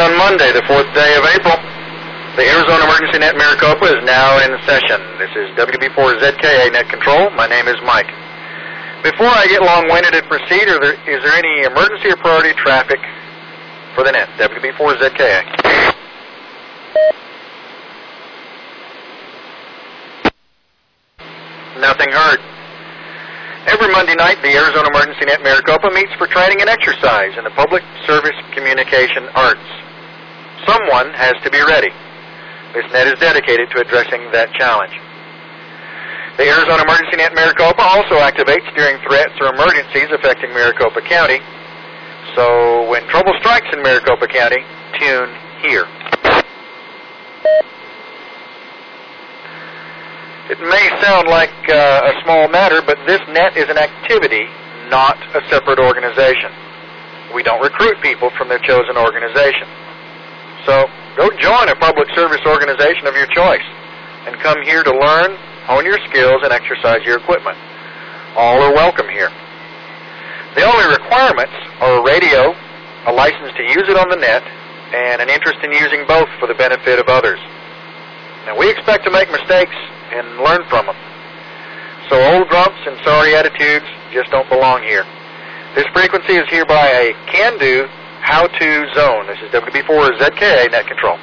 on Monday, the fourth day of April. The Arizona Emergency Net Maricopa is now in session. This is WB4ZKA Net Control. My name is Mike. Before I get long-winded and proceed, there, is there any emergency or priority traffic for the net? WB4ZKA. Nothing heard. Every Monday night, the Arizona Emergency Net Maricopa meets for training and exercise in the public service communication arts. Someone has to be ready. This net is dedicated to addressing that challenge. The Arizona Emergency Net Maricopa also activates during threats or emergencies affecting Maricopa County. So when trouble strikes in Maricopa County, tune here. It may sound like uh, a small matter, but this net is an activity, not a separate organization. We don't recruit people from their chosen organization. So go join a public service organization of your choice and come here to learn, hone your skills, and exercise your equipment. All are welcome here. The only requirements are a radio, a license to use it on the net, and an interest in using both for the benefit of others. Now, we expect to make mistakes and learn from them. So old grumps and sorry attitudes just don't belong here. This frequency is hereby a can-do, how-to zone. This is WB4ZKA net control.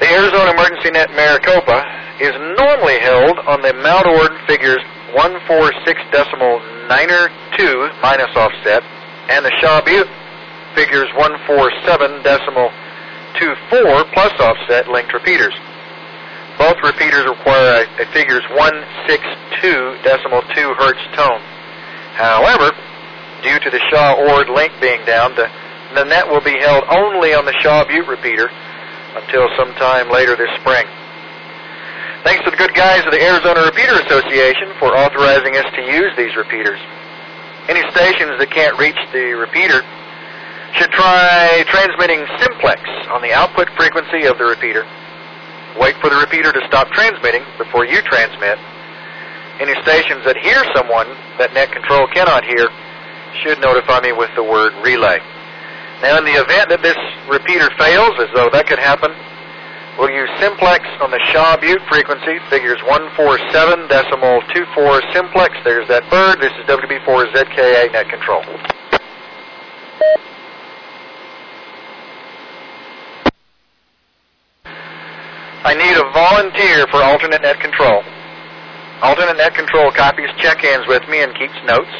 The Arizona Emergency Net Maricopa is normally held on the Mount Ord figures 146 decimal niner er 2 minus offset and the Shaw Butte figures 147 decimal 24 plus offset linked repeaters. Both repeaters require a, a figures 162 decimal 2 hertz tone. However, due to the Shaw Ord link being down, the, the net will be held only on the Shaw Butte repeater until sometime later this spring. Thanks to the good guys of the Arizona Repeater Association for authorizing us to use these repeaters. Any stations that can't reach the repeater should try transmitting simplex on the output frequency of the repeater. Wait for the repeater to stop transmitting before you transmit. Any stations that hear someone that net control cannot hear should notify me with the word relay. Now, in the event that this repeater fails, as though that could happen, we'll use simplex on the Shaw Butte frequency, figures 147 decimal 24 simplex. There's that bird. This is WB4ZKA net control. I need a volunteer for alternate net control. Alternate net control copies check-ins with me and keeps notes,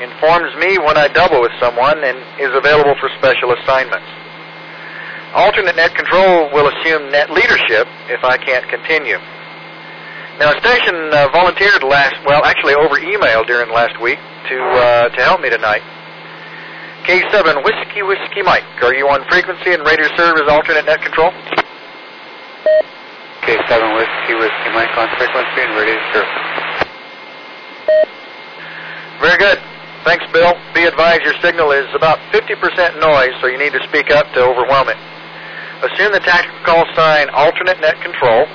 informs me when I double with someone, and is available for special assignments. Alternate net control will assume net leadership if I can't continue. Now, a station uh, volunteered last, well, actually over email during last week to uh, to help me tonight. K7 Whiskey Whiskey Mike, are you on frequency and ready to serve as alternate net control? K7 Whiskey Whiskey Mike on frequency and ready to serve. Very good. Thanks, Bill. Be advised your signal is about 50% noise, so you need to speak up to overwhelm it. Assume the tactical call sign alternate net control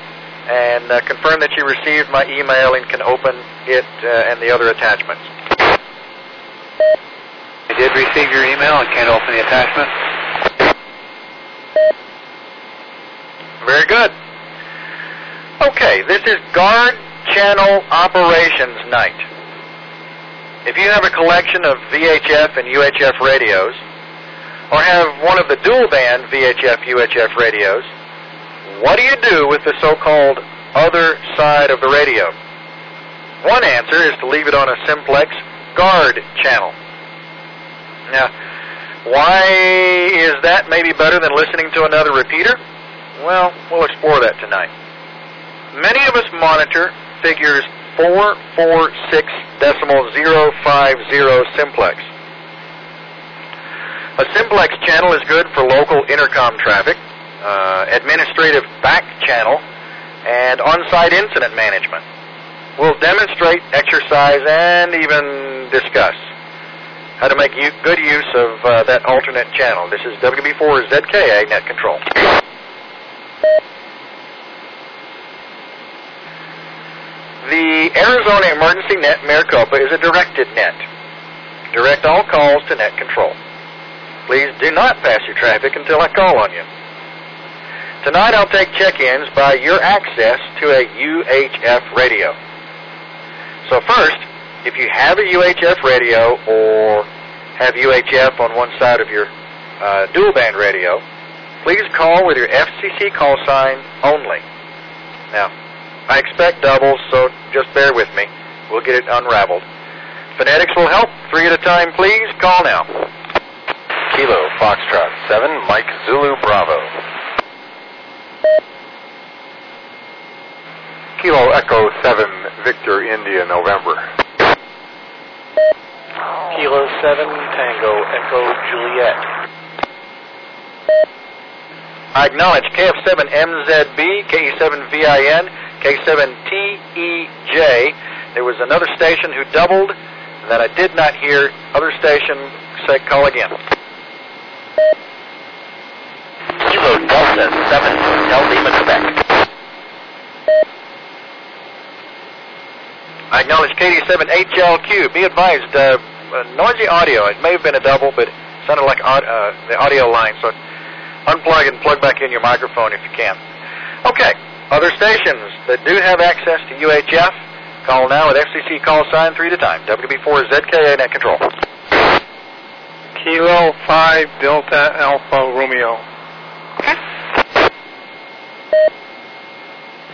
and uh, confirm that you received my email and can open it uh, and the other attachments. I did receive your email and can't open the attachment. Very good. Okay, this is Guard Channel Operations Night. If you have a collection of VHF and UHF radios, or have one of the dual band VHF UHF radios, what do you do with the so-called other side of the radio? One answer is to leave it on a simplex guard channel. Now, why is that maybe better than listening to another repeater? Well, we'll explore that tonight. Many of us monitor figures 446 decimal 050 simplex. A simplex channel is good for local intercom traffic, uh, administrative back channel, and on-site incident management. We'll demonstrate, exercise, and even discuss how to make u- good use of uh, that alternate channel. This is WB4ZKA Net Control. The Arizona Emergency Net Maricopa is a directed net. direct all calls to net control. Please do not pass your traffic until I call on you. Tonight I'll take check-ins by your access to a UHF radio. So first, if you have a UHF radio or have UHF on one side of your uh, dual band radio, please call with your FCC call sign only. Now, I expect doubles, so just bear with me. We'll get it unraveled. Phonetics will help. Three at a time, please. Call now. Kilo Foxtrot 7, Mike Zulu Bravo. Kilo Echo 7, Victor India, November. Kilo 7, Tango Echo Juliet. I acknowledge KF7MZB, KE7VIN, K7TEJ. There was another station who doubled that I did not hear. Other station, say call again. Kilo Delta 7, Hotel Lima, Quebec. I acknowledge KD7HLQ. Be advised, uh, uh, noisy audio. It may have been a double, but it sounded like uh, the audio line. So unplug and plug back in your microphone if you can. Okay, other stations that do have access to UHF, call now at FCC call sign three at a time. WB4ZKA net control. Kilo 5, Delta Alpha Romeo. Okay.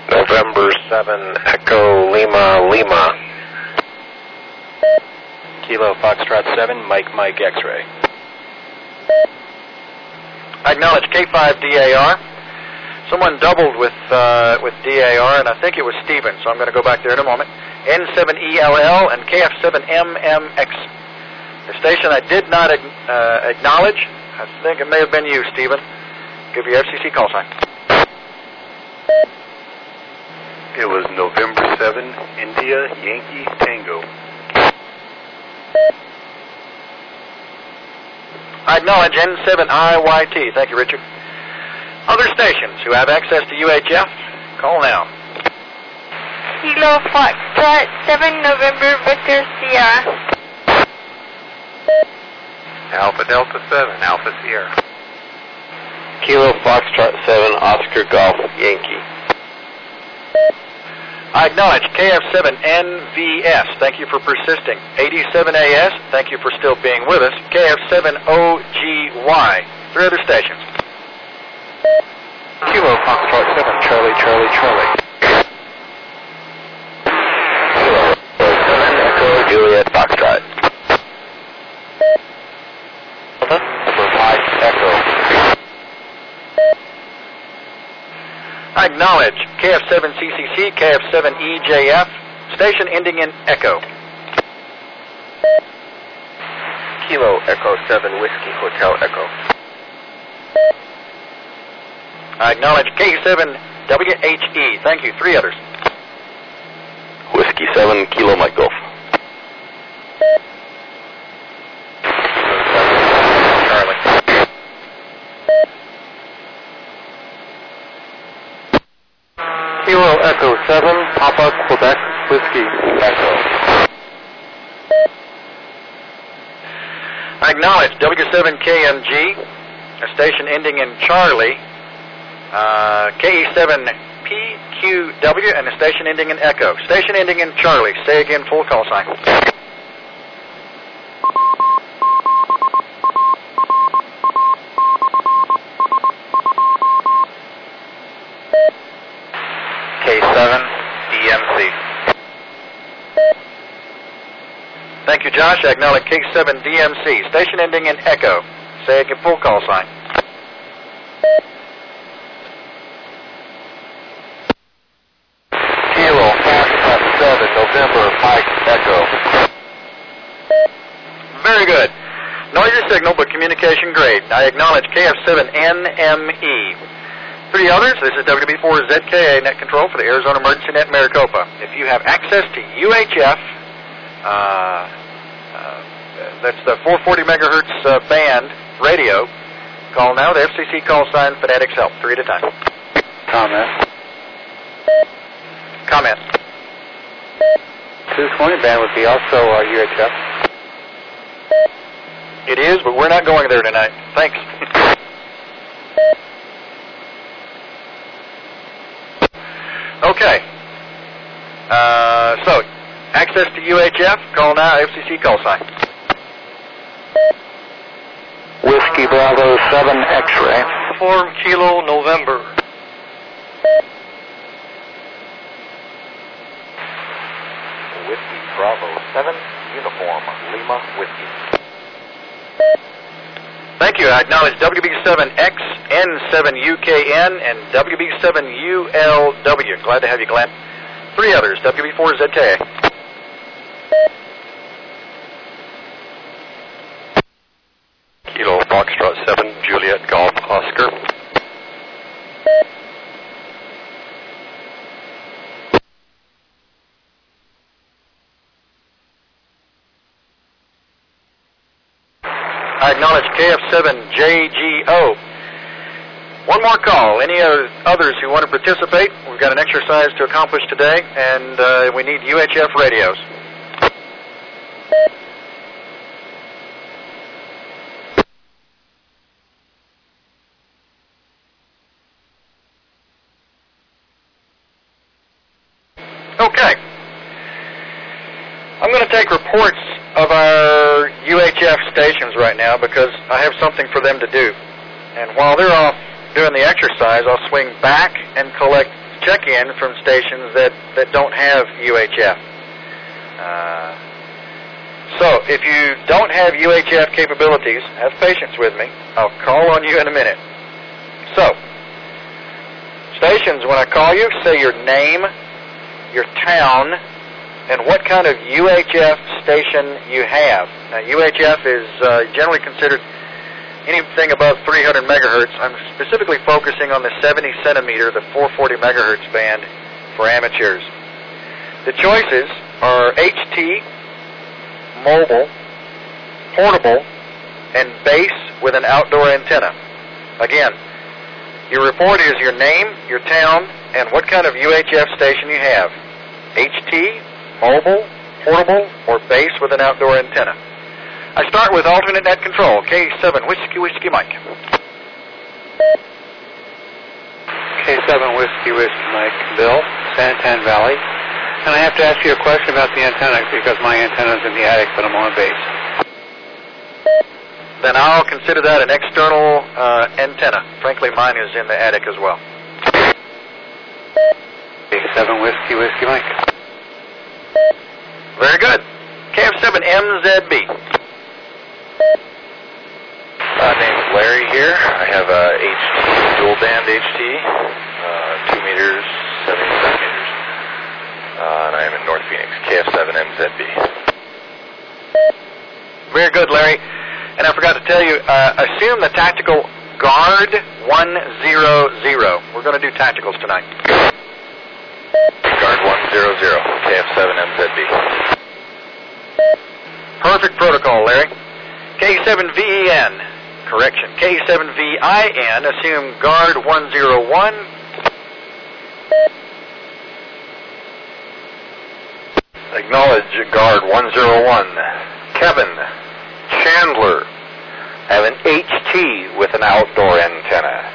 November 7, Echo Lima Lima. Kilo Foxtrot 7, Mike Mike X-Ray. I acknowledge K5DAR. Someone doubled with uh, with DAR, and I think it was Steven, so I'm going to go back there in a moment. N7ELL and KF7MMX. The station I did not ag- uh, acknowledge, I think it may have been you, Steven. Give your FCC call sign. It was November 7, India Yankee Tango. I acknowledge N7IYT. Thank you, Richard. Other stations who have access to UHF, call now. Kilo Foxtrot 7 November Victor Sierra. Alpha Delta 7, Alpha Sierra. Kilo Foxtrot 7, Oscar Golf Yankee. I acknowledge KF7NVS. Thank you for persisting. AD7AS. Thank you for still being with us. KF7OGY. Three other stations. Kilo Foxtrot 7, Charlie, Charlie, Charlie. Kilo 7, Echo Juliet Foxtrot. Number 5, Echo. I acknowledge KF7CCC, KF7EJF. Station ending in Echo. Kilo Echo 7, Whiskey Hotel Echo. I acknowledge K7WHE. Thank you. Three others. Whiskey 7, Kilo Mike Golf. Charlie. Kilo Echo 7, Papa Quebec Whiskey. Echo. I acknowledge W7KMG, a station ending in Charlie, uh, KE7PQW, and a station ending in Echo. Station ending in Charlie. Say again, full call sign. K7, DMC. Josh. Acknowledge K7DMC. Station ending in Echo. Say again, full call sign. Kilo Foxtrot 7, November Mike Echo. Very good. Noisy signal, but communication great. I acknowledge KF7NME. Three others. This is WB4ZKA net control for the Arizona Emergency Net Maricopa. If you have access to UHF, uh, uh, that's the 440 megahertz uh, band radio, call now. The FCC call sign Phonetics Help. Three at a time. Comment. Comment. 220 band would be also uh, UHF. It is, but we're not going there tonight. Thanks. okay. Uh, so, access to UHF, call now, FCC call sign. Whiskey Bravo 7 X-ray. Form Kilo November. Whiskey Bravo 7, Uniform Lima Whiskey. Thank you. I acknowledge WB7X, N7UKN, and WB7ULW. Glad to have you, Glenn. Three others, WB4ZK. Kilo Foxtrot 7, Juliet Golf Oscar. I acknowledge KF7JGO. One more call. Any other, others who want to participate? We've got an exercise to accomplish today, and uh, we need UHF radios. Okay. I'm going to take reports of our UHF stations right now because I have something for them to do. And while they're exercise, I'll swing back and collect check-in from stations that, that don't have UHF. Uh, so if you don't have UHF capabilities, have patience with me. I'll call on you in a minute. So, stations, when I call you, say your name, your town, and what kind of UHF station you have. Now, UHF is uh, generally considered anything above 300 megahertz. I'm specifically focusing on the 70 centimeter, the 440 megahertz band for amateurs. The choices are HT, mobile, portable, and base with an outdoor antenna. Again, your report is your name, your town, and what kind of UHF station you have. HT, mobile, portable, or base with an outdoor antenna. I start with alternate net control, K7 Whiskey Whiskey Mike. K7 Whiskey Whiskey Mike, Bill, San Tan Valley. And I have to ask you a question about the antenna because my antenna's in the attic, but I'm on base. Then I'll consider that an external uh, antenna. Frankly, mine is in the attic as well. K7 Whiskey Whiskey Mike. Very good. KF7MZB. Uh, name is Larry here. I have a HT, dual band HT, uh, 2 meters, 70 centimeters. Uh, and I am in North Phoenix, KF7MZB. Very good, Larry. And I forgot to tell you, uh, assume the tactical guard 100. We're going to do tacticals tonight. Guard 100, KF7MZB. Perfect protocol, Larry. K7VEN. Correction. K7VIN. Assume guard 101. Acknowledge guard 101. Kevin Chandler. I have an HT with an outdoor antenna.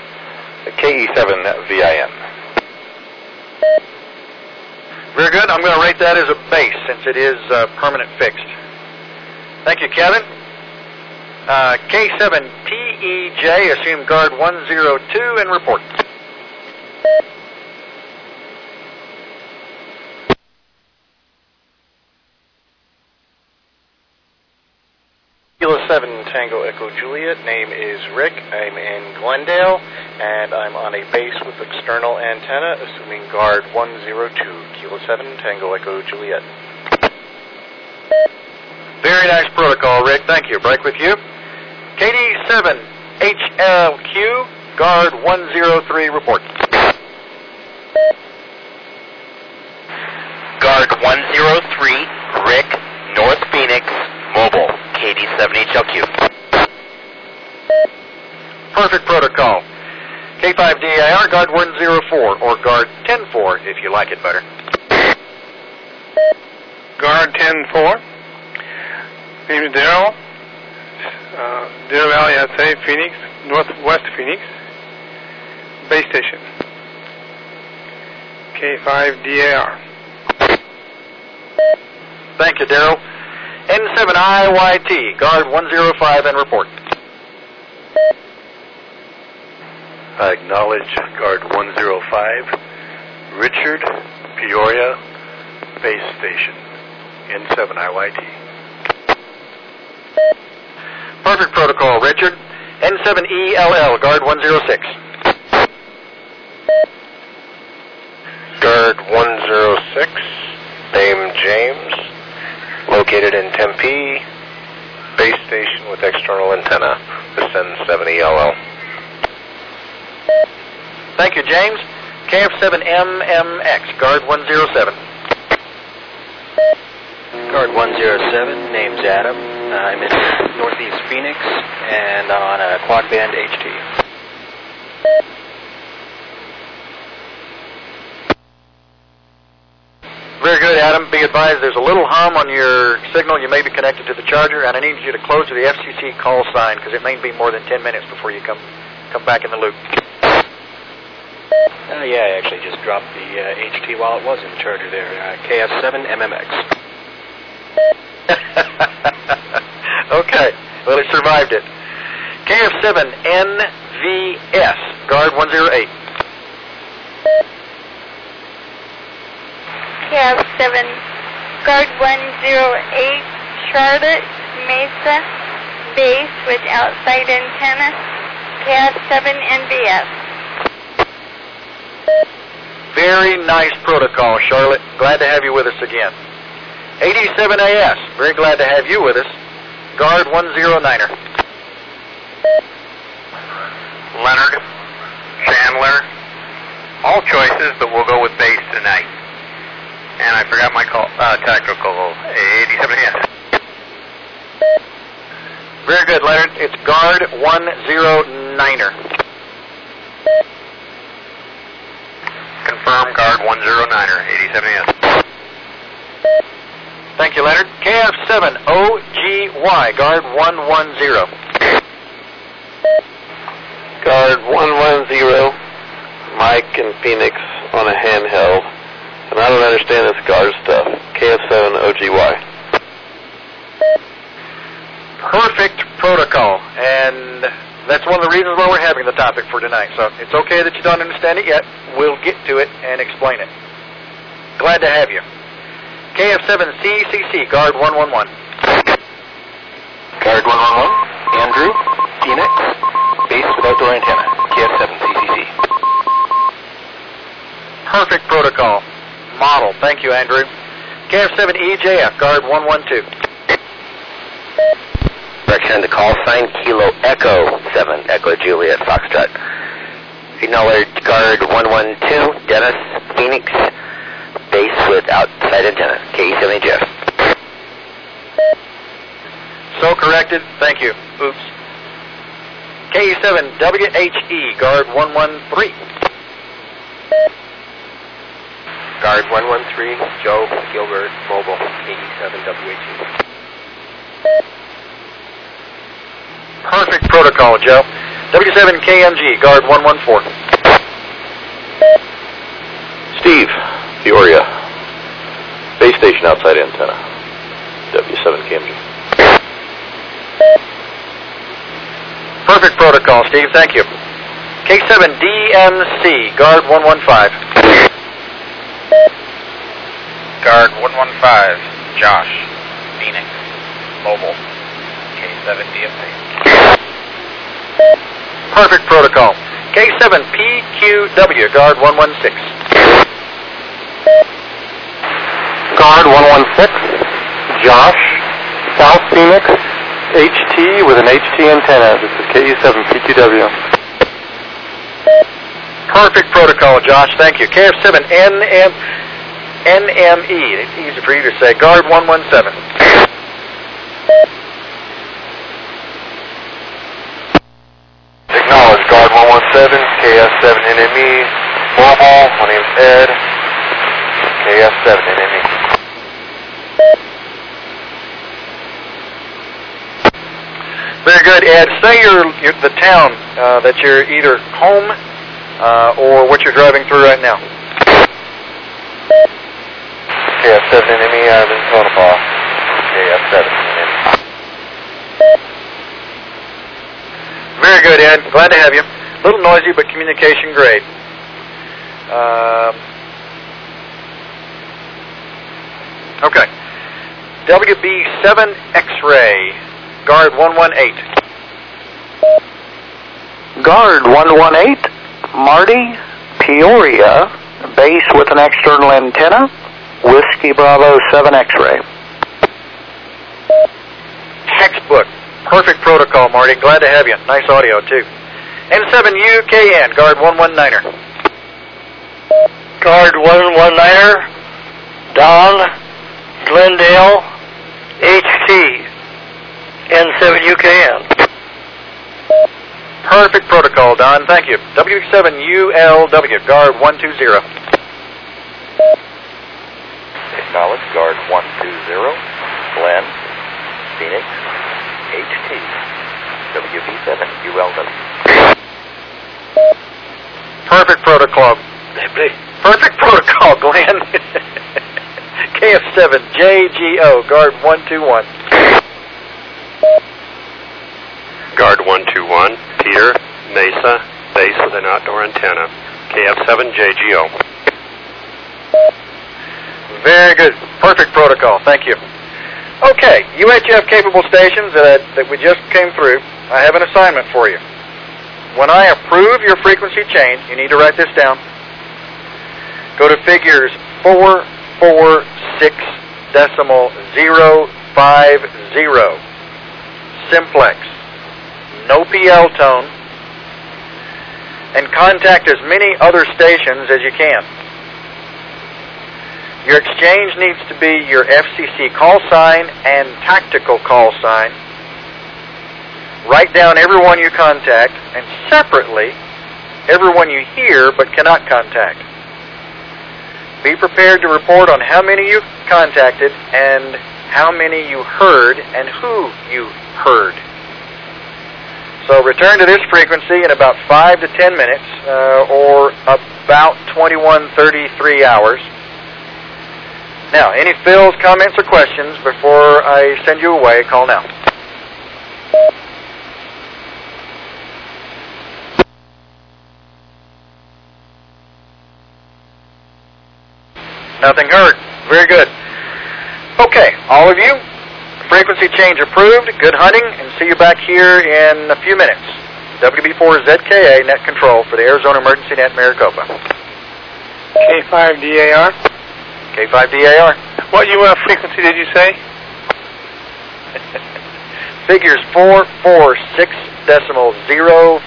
The KE7VIN. Very good. I'm going to rate that as a base since it is uh, permanent fixed. Thank you, Kevin. Uh, K7TEJ, assume guard 102 and report. Kilo 7 Tango Echo Juliet. Name is Rick. I'm in Glendale, and I'm on a base with external antenna, assuming guard 102. Kilo 7 Tango Echo Juliet. Very nice protocol, Rick. Thank you. Break with you. KD7HLQ, guard 103, report. Guard 103, Rick, North Phoenix, mobile, KD7HLQ. Perfect protocol. K5DIR, guard 104, or guard 104 if you like it better. Guard 10-4. Name is Daryl. Uh, Deer Valley, I'd say Phoenix, Northwest Phoenix, base station. K5DAR. Thank you, Daryl. N7IYT, guard 105 and report. I acknowledge guard 105, Richard, Peoria, base station, N7IYT. Perfect protocol, Richard. N7ELL, guard 106. Guard 106, name James, located in Tempe, base station with external antenna, descend 70LL. Thank you, James. KF7MMX, guard 107. Guard 107, name's Adam. I'm in Northeast Phoenix and on a quad band HT. Very good, Adam. Be advised there's a little hum on your signal. You may be connected to the charger, and I need you to close to the FCC call sign because it may be more than 10 minutes before you come come back in the loop. Uh, yeah, I actually just dropped the uh, HT while it was in the charger there. Uh, KF7 MMX. okay. Well, it survived it. KF7NVS, guard 108. KF7, guard 108, Charlotte, Mesa, base with outside antenna, KF7 NVS. Very nice protocol, Charlotte. Glad to have you with us again. AD7AS, very glad to have you with us. Guard 109er. Leonard, Chandler, all choices, but we'll go with base tonight. And I forgot my call, uh, tactical, AD7AS. Very good, Leonard. It's guard 109er. Confirm guard 109er, AD7AS. Thank you, Leonard. KF7OGY, guard 110. Guard 110, Mike and Phoenix on a handheld. And I don't understand this guard stuff. KF7OGY. Perfect protocol, and that's one of the reasons why we're having the topic for tonight. So it's okay that you don't understand it yet. We'll get to it and explain it. Glad to have you. KF7CCC, guard 111. Guard 111, Andrew, Phoenix, base with outdoor antenna, KF7CCC. Perfect protocol. Model. Thank you, Andrew. KF7EJF, guard 112. Direction to call sign Kilo Echo 7, Echo Juliet Foxtrot. Acknowledge guard 112, Dennis, Phoenix, with outside antenna, KE7HF. So corrected. Thank you. Oops. KE7WHE, guard 113. Guard 113, Joe Gilbert, mobile, KE7WHE. Perfect protocol, Joe. W7KMG, guard 114. Steve, Peoria. Base station outside antenna. W7KMG. Perfect protocol, Steve. Thank you. K7DMC, guard 115. Guard 115, Josh, Phoenix, mobile, K7DMC. Perfect protocol. K7PQW, guard 116. Guard 116, Josh, South Phoenix, HT with an HT antenna. This is KE7PQW. Perfect protocol, Josh. Thank you. KF7NM, NME. It's easy for you to say. Guard 117. Acknowledge guard 117, KF7NME, mobile, my name's Ed, KF7NME. Very good, Ed. Say your, your the town uh, that you're either home uh, or what you're driving through right now. KF7 enemy, I'm in Tonopah. KF7 enemy. Very good, Ed. Glad to have you. A little noisy, but communication great. Um, okay. WB7 X-ray, guard 118. Guard 118, Marty, Peoria, base with an external antenna, Whiskey Bravo 7 X-ray. Textbook. Perfect protocol, Marty. Glad to have you. Nice audio, too. N7UKN, guard 119er. Guard 119er, Don, Glendale, HT, N7UKN. Perfect protocol, Don. Thank you. W7ULW, guard 120. Acknowledge, guard 120. Glen, Phoenix, HT, WB7 ULW. Perfect protocol. Perfect protocol, Glenn. KF7 JGO, guard 121. Guard 121, Peter, Mesa, base with an outdoor antenna. KF7 JGO. Very good. Perfect protocol. Thank you. Okay, UHF capable stations that, that we just came through, I have an assignment for you. When I approve your frequency change, you need to write this down. Go to figures 446 decimal 050. Simplex. No PL tone. And contact as many other stations as you can. Your exchange needs to be your FCC call sign and tactical call sign. Write down everyone you contact and separately everyone you hear but cannot contact. Be prepared to report on how many you contacted and how many you heard and who you heard. So return to this frequency in about 5 to 10 minutes uh, or about 2133 hours. Now, any fills, comments, or questions before I send you away, call now. Nothing heard. Very good. Okay, all of you, frequency change approved. Good hunting, and see you back here in a few minutes. WB4ZKA net control for the Arizona Emergency Net Maricopa. K5DAR. K5DAR. What UF uh, frequency did you say? Figures 446 decimal 050.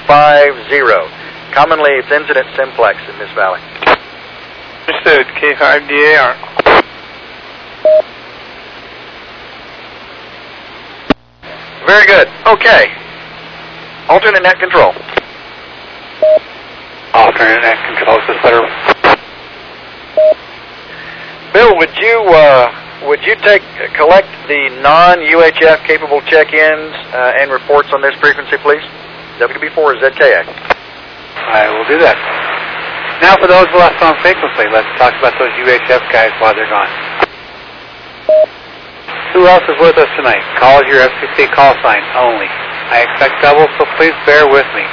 Commonly, it's incident simplex in this valley. Understood. K5DAR. Very good. Okay. Alternate net control. Alternate net control. Is better? Bill, would you uh, would you take collect the non-UHF capable check-ins uh, and reports on this frequency, please? WB4 ZKA. I will do that. Now for those left on frequency, let's talk about those UHF guys while they're gone. Who else is with us tonight? Call your FCC call sign only. I expect double, so please bear with me.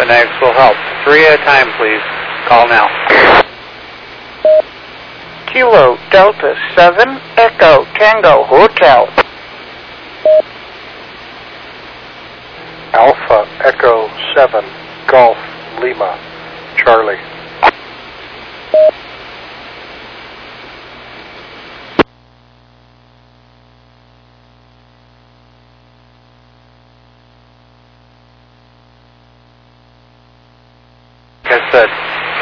Phonetics will help. Three at a time, please. Call now. Kilo Delta 7 Echo Tango Hotel. Alpha Echo 7 Golf Lima Charlie. Said,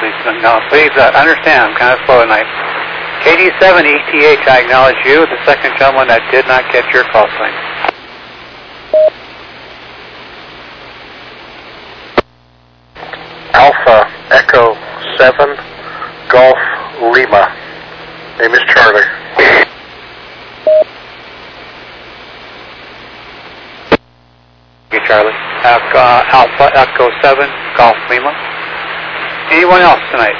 please, no, please uh, understand, I'm kind of slow tonight. KD7 ETH, I acknowledge you, the second gentleman that did not get your call sign. Alpha Echo 7 Golf Lima. Name is Charlie. Thank you, Charlie. Uh, Alpha Echo 7, Golf Lima. Anyone else tonight?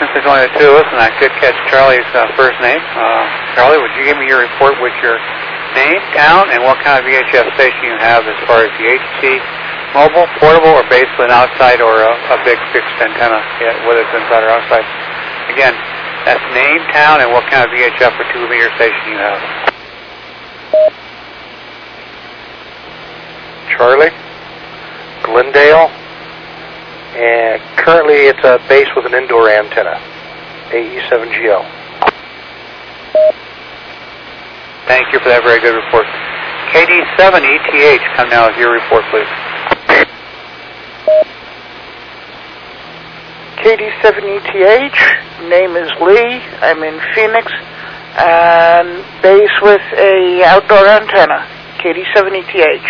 Since there's only the two of us, and I could catch Charlie's uh, first name, uh, Charlie, would you give me your report with your name, town, and what kind of VHF station you have as far as the HT, mobile, portable, or basically an outside or a, a big fixed antenna, yeah, whether it's inside or outside? Again, that's name, town, and what kind of VHF or two meter station you have. Charlie, Glendale, and currently it's uh, a base with an indoor antenna, E AE7GL. Thank you for that very good report. KD7ETH, come now with your report, please. KD7ETH, E name is Lee. I'm in Phoenix, and base with a outdoor antenna, KD7ETH.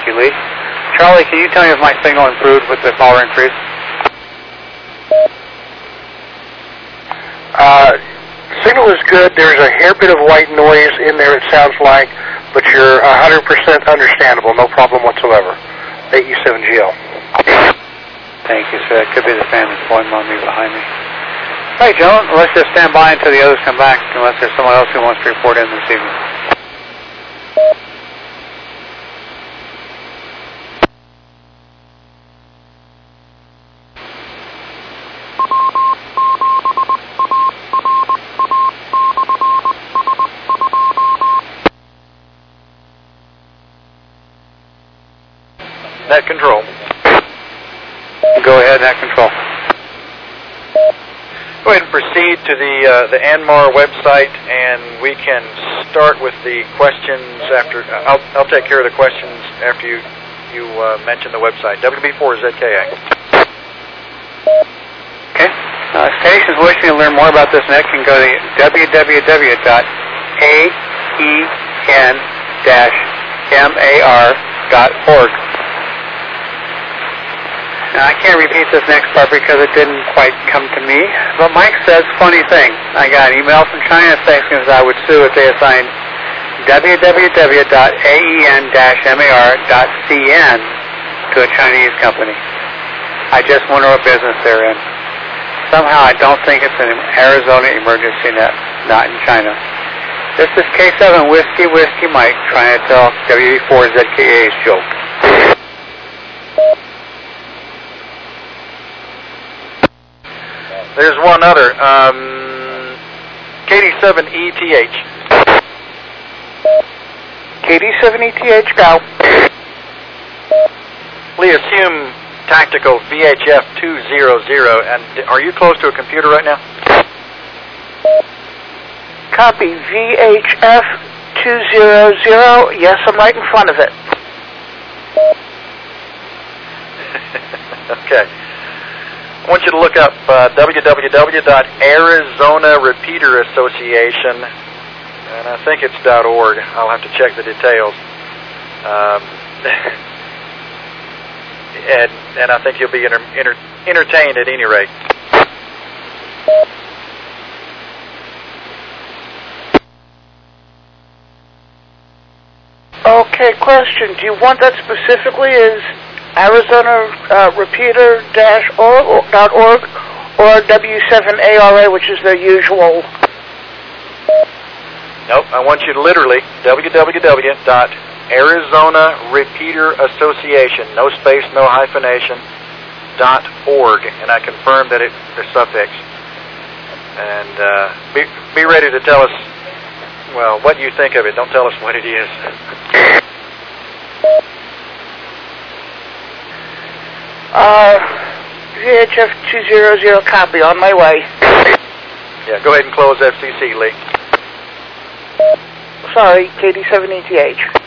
Thank you, Lee. Charlie, can you tell me if my signal improved with the power increase? Uh, signal is good. There's a hair bit of white noise in there, it sounds like, but you're 100% understandable. No problem whatsoever. E AE7GL. Thank you, sir. That could be the fan that's blowing on me behind me. Right, gentlemen, let's just stand by until the others come back, unless there's someone else who wants to report in this evening. Control. Go ahead, net control. Go ahead and proceed to the uh, the ANMAR website, and we can start with the questions after. I'll I'll take care of the questions after you you uh, mention the website. WB4ZKA. Okay. Uh, stations wishing to learn more about this net can go to www.aen-mar.org. I can't repeat this next part because it didn't quite come to me. But Mike says, funny thing. I got an email from China saying I would sue if they assigned www.aen-mar.cn to a Chinese company. I just wonder what business they're in. Somehow I don't think it's an Arizona emergency net, not in China. This is K7 Whiskey Whiskey Mike trying to tell WB4ZKA's joke. There's one other. Um, KD7ETH. KD7ETH, go. Lee, assume tactical VHF 200, and are you close to a computer right now? Copy VHF 200. Yes, I'm right in front of it. okay. I want you to look up uh, www.Arizona Repeater Association, and I think it's .org. I'll have to check the details. Um, and and I think you'll be enter, enter, entertained at any rate. Okay, question. Do you want that specifically as Arizona uh, or W7ARA, which is their usual? Nope. I want you to literally www.Arizona Repeater Association, no space, no hyphenation, dot org, and I confirm that it the suffix. And uh, be be ready to tell us, well, what you think of it. Don't tell us what it is. Uh, VHF 200 copy on my way. Yeah, go ahead and close FCC, Lee. Sorry, KD7ETH.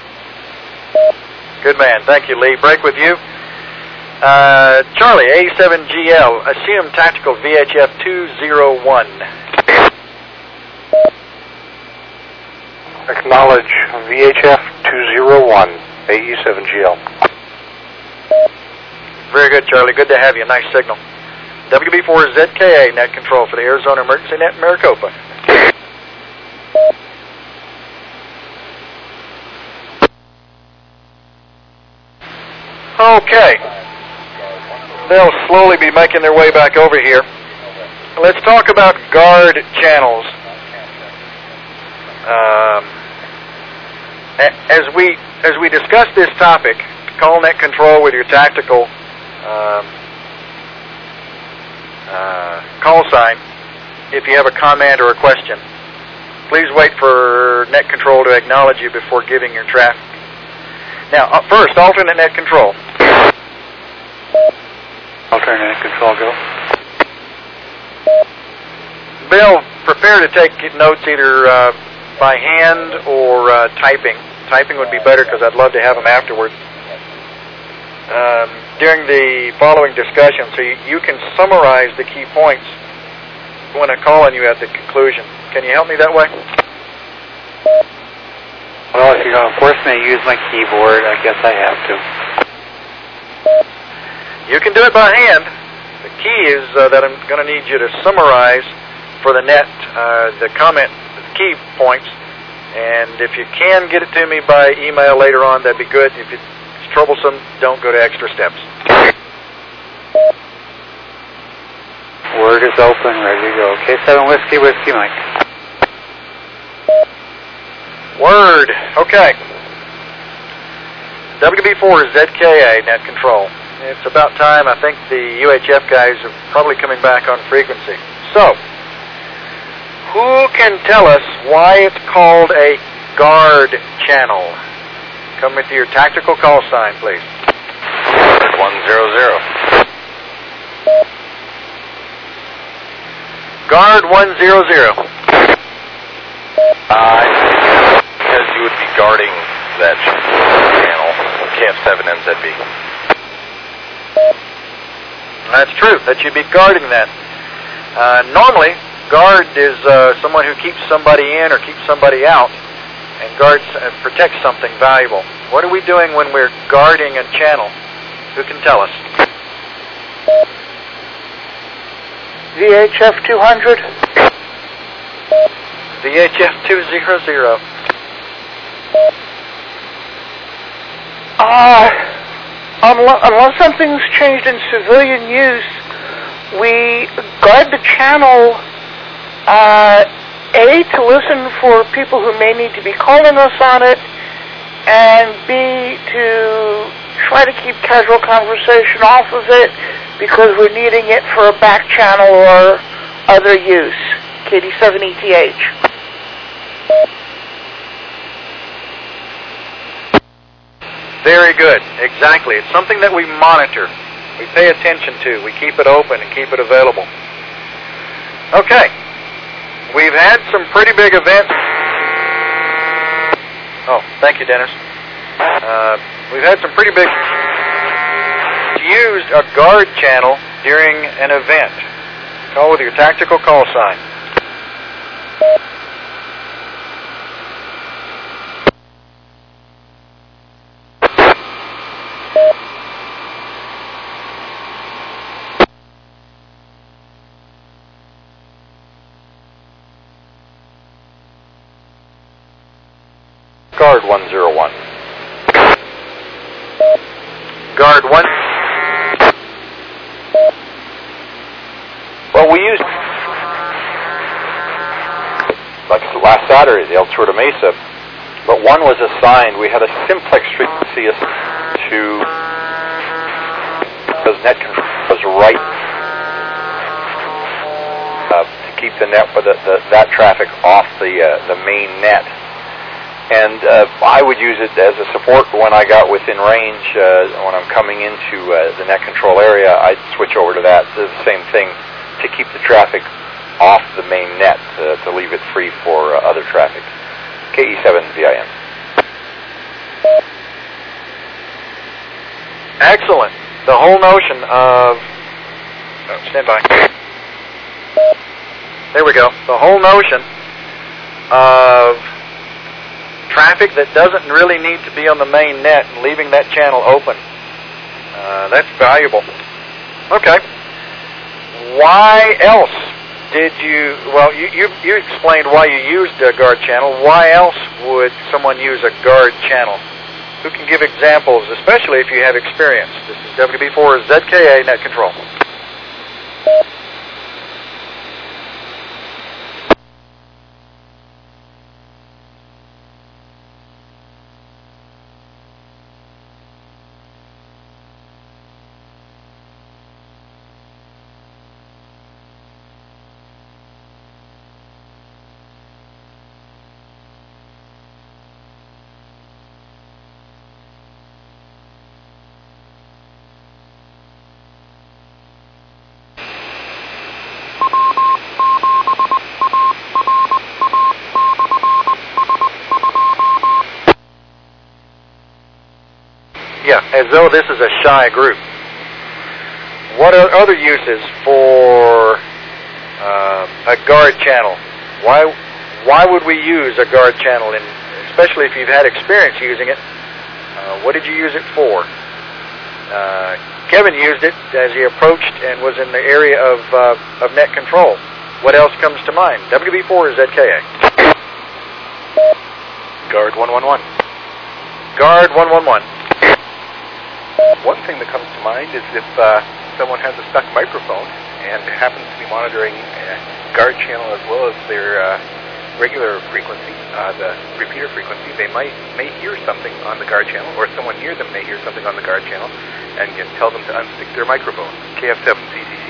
Good man. Thank you, Lee. Break with you. Uh, Charlie, A7GL, assume tactical VHF 201. Acknowledge VHF 201, AE7GL. Very good, Charlie. Good to have you. Nice signal. WB4ZKA, net control for the Arizona Emergency Net Maricopa. Okay. They'll slowly be making their way back over here. Let's talk about guard channels. Um, as we as we discuss this topic, call net control with your tactical um, uh, call sign if you have a comment or a question. Please wait for net control to acknowledge you before giving your traffic. Now, uh, first, alternate net control. Alternate net control go. Bill, prepare to take notes either uh, by hand or uh, typing. Typing would be better because I'd love to have them afterwards. Um, during the following discussion, so you, you can summarize the key points when I call on you at the conclusion. Can you help me that way? Well, if you're going to force me to use my keyboard, I guess I have to. You can do it by hand. The key is uh, that I'm going to need you to summarize for the net uh, the comment, the key points, and if you can get it to me by email later on, that'd be good. If it's troublesome, don't go to extra steps. Word is open, ready to go. K7 Whiskey, Whiskey Mike. Word. Okay. WB4 ZKA net control. It's about time. I think the UHF guys are probably coming back on frequency. So, who can tell us why it's called a guard channel? Come with your tactical call sign, please. One zero zero. Guard 100. Uh, because you would be guarding that channel, KF7MZB. That's true. That you'd be guarding that. Uh, normally, guard is uh, someone who keeps somebody in or keeps somebody out, and guards uh, protects something valuable. What are we doing when we're guarding a channel? Who can tell us? VHF 200. VHF 200. Uh, unless, unless something's changed in civilian use, we guard the channel, uh, A, to listen for people who may need to be calling us on it, and B, to try to keep casual conversation off of it because we're needing it for a back channel or other use. KD7ETH. Very good. Exactly. It's something that we monitor. We pay attention to. We keep it open and keep it available. Okay. We've had some pretty big events. Oh, thank you, Dennis. Uh, we've had some pretty big. Used a guard channel during an event. Call with your tactical call sign. Guard 101. Guard 1. Well, we used, like last Saturday, the El Tour de Mesa, but one was assigned, we had a simplex frequency to, because net control was right uh, to keep the net, the, the, that traffic off the, uh, the main net. And uh, I would use it as a support when I got within range. Uh, when I'm coming into uh, the net control area, I'd switch over to that. The same thing to keep the traffic off the main net, uh, to leave it free for uh, other traffic. KE7 VIN. Excellent. the whole notion of oh, stand by. There we go. The whole notion of traffic that doesn't really need to be on the main net and leaving that channel open. Uh, that's valuable. Okay. Why else did you? Well, you you, you explained why you used a guard channel. Why else would someone use a guard channel? Who can give examples, especially if you have experience? This is WB4 ZKA Net Control. Yeah, as though this is a shy group. What are other uses for uh, a guard channel? Why why would we use a guard channel, in, especially if you've had experience using it? Uh, what did you use it for? Uh, Kevin used it as he approached and was in the area of uh, of net control. What else comes to mind? WB4 or ZKA? Guard 111. Guard 111. One thing that comes to mind is if uh, someone has a stuck microphone and happens to be monitoring a guard channel as well as their uh, regular frequency, uh, the repeater frequency, they might may hear something on the guard channel, or someone near them may hear something on the guard channel, and can tell them to unstick their microphone. KF7 CCC.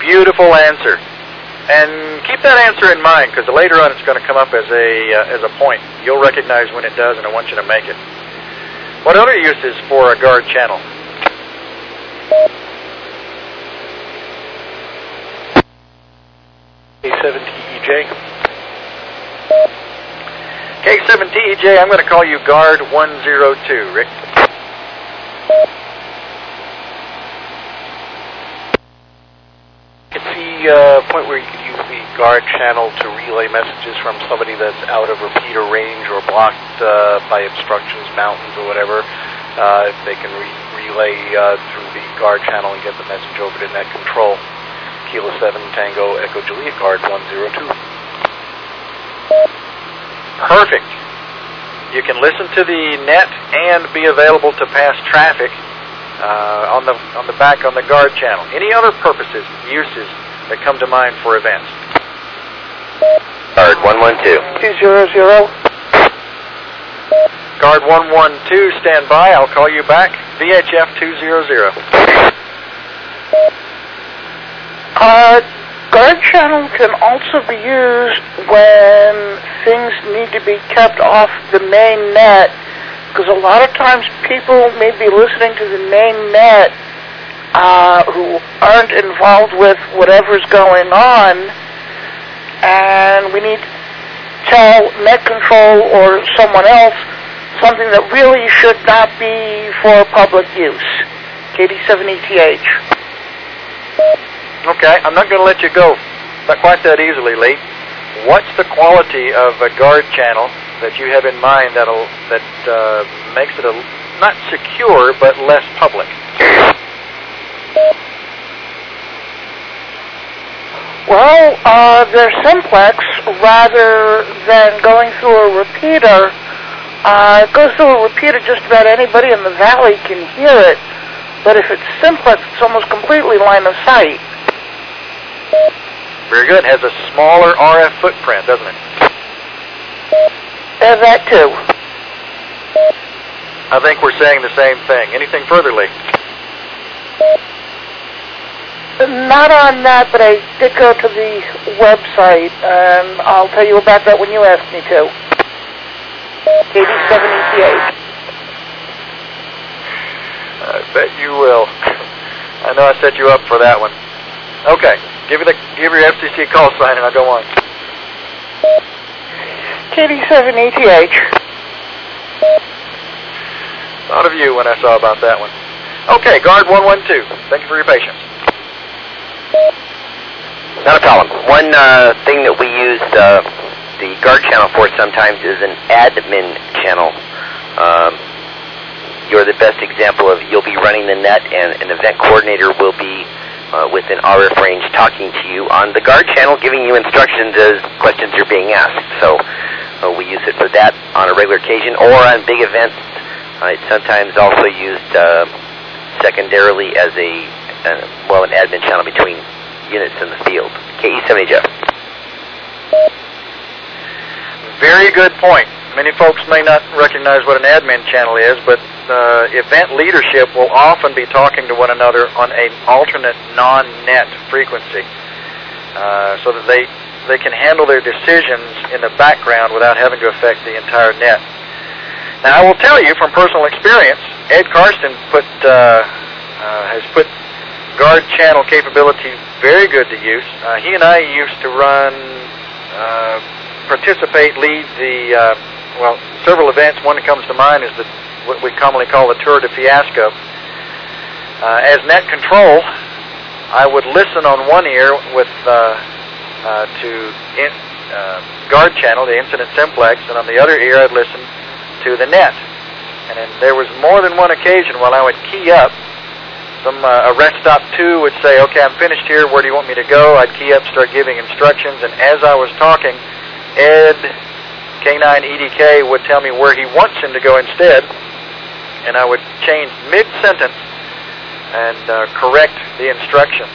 Beautiful answer. And keep that answer in mind because later on it's going to come up as a uh, as a point. You'll recognize when it does, and I want you to make it. What other uses for a guard channel? K7TEJ. K7TEJ, I'm going to call you Guard 102, Rick. You can see uh, point where you the guard channel to relay messages from somebody that's out of repeater range or blocked uh, by obstructions, mountains, or whatever. Uh, if they can re- relay uh, through the guard channel and get the message over to net control. Kilo 7 Tango Echo Juliet Guard 102. Perfect. You can listen to the net and be available to pass traffic uh, on the on the back on the guard channel. Any other purposes, uses that come to mind for events? Guard 112. 200. Guard 112, stand by. I'll call you back. VHF 200. Uh, guard channel can also be used when things need to be kept off the main net, because a lot of times people may be listening to the main net uh, who aren't involved with whatever's going on, and we need tell net control or someone else something that really should not be for public use. KD7ETH. Okay, I'm not going to let you go, not quite that easily, Lee. What's the quality of a guard channel that you have in mind that'll that uh, makes it a not secure but less public? Well, uh, they're simplex rather than going through a repeater. Uh, it goes through a repeater, just about anybody in the valley can hear it. But if it's simplex, it's almost completely line of sight. Very good. It Has a smaller RF footprint, doesn't it? And that too. I think we're saying the same thing. Anything further, Lee? Not on that, but I did go to the website, and I'll tell you about that when you ask me to. KD7ETH. I bet you will. I know I set you up for that one. Okay, give me the give your FCC call sign and I'll go on. KD7ETH. Thought of you when I saw about that one. Okay, guard 112. Thank you for your patience. Not a problem. One uh, thing that we use uh, the guard channel for sometimes is an admin channel. Um, you're the best example of you'll be running the net, and an event coordinator will be uh, within RF range talking to you on the guard channel, giving you instructions as questions are being asked. So uh, we use it for that on a regular occasion, or on big events. Uh, it's sometimes also used uh, secondarily as a uh, well an admin channel between units in the field. KE70 Jeff. Very good point. Many folks may not recognize what an admin channel is, but uh, event leadership will often be talking to one another on an alternate non-net frequency, uh, so that they they can handle their decisions in the background without having to affect the entire net. Now, I will tell you from personal experience, Ed Karsten put uh, uh, has put guard channel capability very good to use. Uh, he and I used to run, uh, participate, lead the uh, well several events. One that comes to mind is the what we commonly call the Tour de Fiasco. Uh, as net control, I would listen on one ear with uh, uh, to in, uh, guard channel, the incident simplex, and on the other ear I'd listen to the net. And then there was more than one occasion while I would key up. Some uh, a rest stop two would say, "Okay, I'm finished here. Where do you want me to go?" I'd key up, start giving instructions, and as I was talking, Ed K9 EDK would tell me where he wants him to go instead, and I would change mid-sentence and uh, correct the instruction.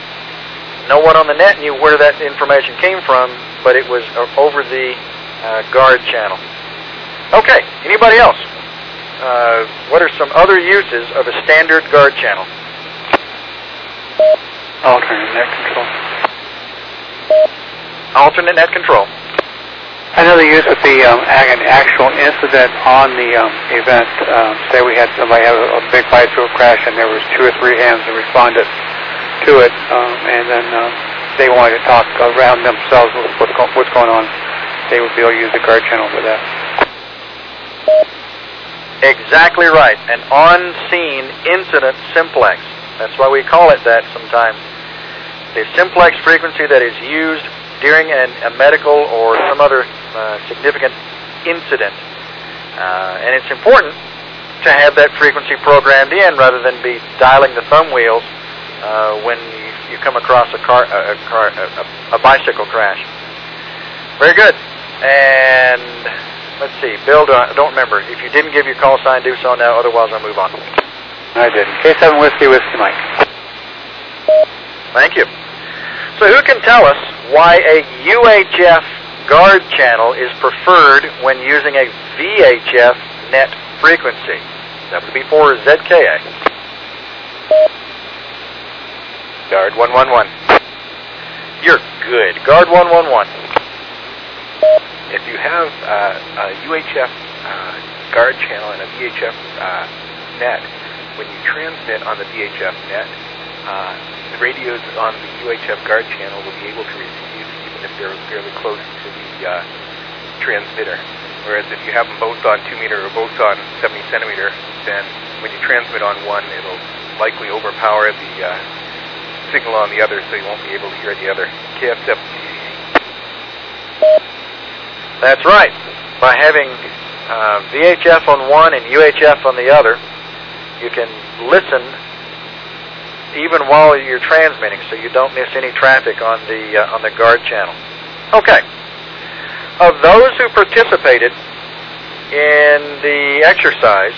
No one on the net knew where that information came from, but it was uh, over the uh, guard channel. Okay, anybody else? Uh, what are some other uses of a standard guard channel? Alternate net control. Alternate net control. Another use would be um, an actual incident on the um, event. Um, say we had somebody have a, a big bicycle crash and there was two or three hands that responded to it, um, and then um, they wanted to talk around themselves with what's, go- what's going on. They would be able to use the guard channel for that. Exactly right. An on-scene incident simplex. That's why we call it that sometimes. The simplex frequency that is used during an, a medical or some other uh, significant incident. Uh, and it's important to have that frequency programmed in rather than be dialing the thumb wheels uh, when you, you come across a car, a, car a, a bicycle crash. Very good. And let's see, Bill, don't remember. If you didn't give your call sign, do so now. Otherwise, I'll move on. I didn't. K7 Whiskey Whiskey Mike. Thank you. So who can tell us why a UHF guard channel is preferred when using a VHF net frequency? That would be for ZKA. Guard 111. You're good. Guard 111. If you have uh, a UHF uh, guard channel and a VHF uh, net, when you transmit on the VHF net, uh, the radios on the UHF guard channel will be able to receive even if they're fairly close to the uh, transmitter. Whereas if you have them both on 2 meter or both on 70 centimeter, then when you transmit on one, it'll likely overpower the uh, signal on the other, so you won't be able to hear the other. KF7 That's right. By having uh, VHF on one and UHF on the other, you can listen even while you're transmitting, so you don't miss any traffic on the uh, on the guard channel. Okay. Of those who participated in the exercise,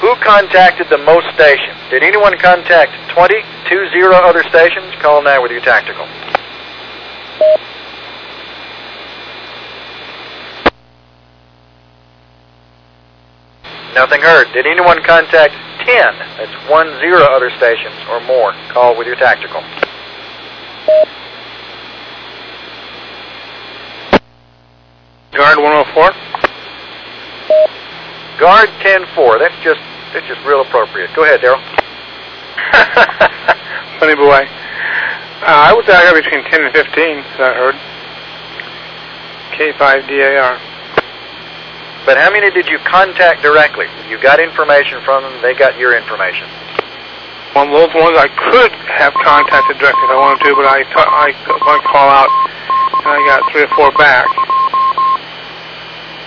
who contacted the most stations? Did anyone contact 20, 20 other stations? Call now with your tactical. Nothing heard. Did anyone contact 10? That's one zero other stations or more. Call with your tactical. Guard 104. Guard 10-4. That's just that's just real appropriate. Go ahead, Daryl. Funny boy. Uh, I was out here between 10 and 15, so I heard. K5DAR. But how many did you contact directly? You got information from them, they got your information. Well, those ones I could have contacted directly if I wanted to, but I, t- I got one call out and I got three or four back.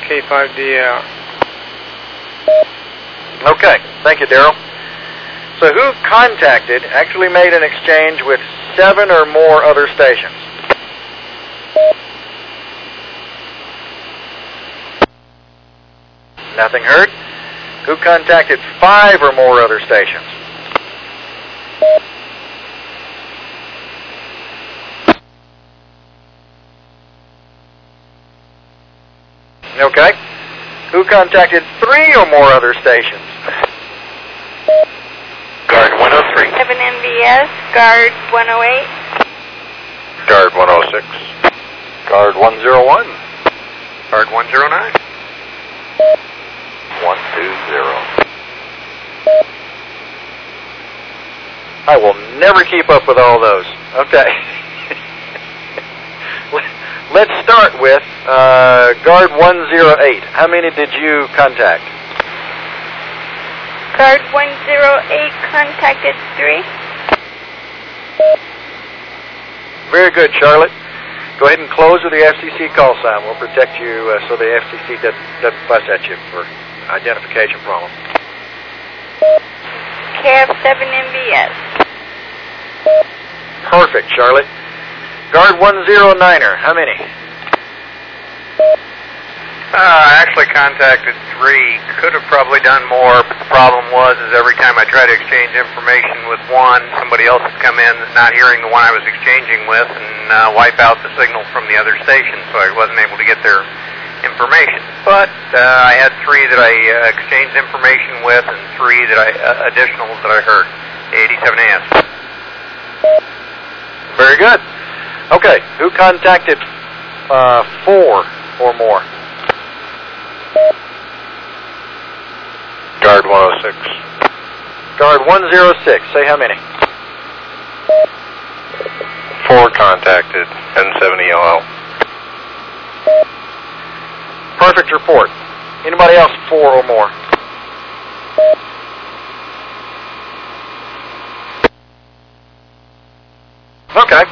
K5DL. Okay, thank you, Daryl. So who contacted, actually made an exchange with seven or more other stations? Nothing heard. Who contacted five or more other stations? Okay. Who contacted three or more other stations? Guard 103. 7 MBS, guard 108. Guard 106. Guard 101. Guard 109. 120. I will never keep up with all those. Okay. Let's start with uh, guard 108. How many did you contact? Guard 108 contacted 3. Very good, Charlotte. Go ahead and close with the FCC call sign. We'll protect you uh, so the FCC doesn't, doesn't fuss at you for identification problem. KF7 MBS. Perfect, Charlotte. Guard 109er, how many? Uh, I actually contacted three. Could have probably done more, but the problem was is every time I try to exchange information with one, somebody else has come in not hearing the one I was exchanging with and uh, wipe out the signal from the other station, so I wasn't able to get their information. But uh, I had three that I uh, exchanged information with and three that I uh, additionals that I heard. AD7AS. Very good. Okay, who contacted uh, four or more? Guard 106. Guard 106, say how many? Four contacted N70LL. Perfect report. Anybody else four or more? Okay.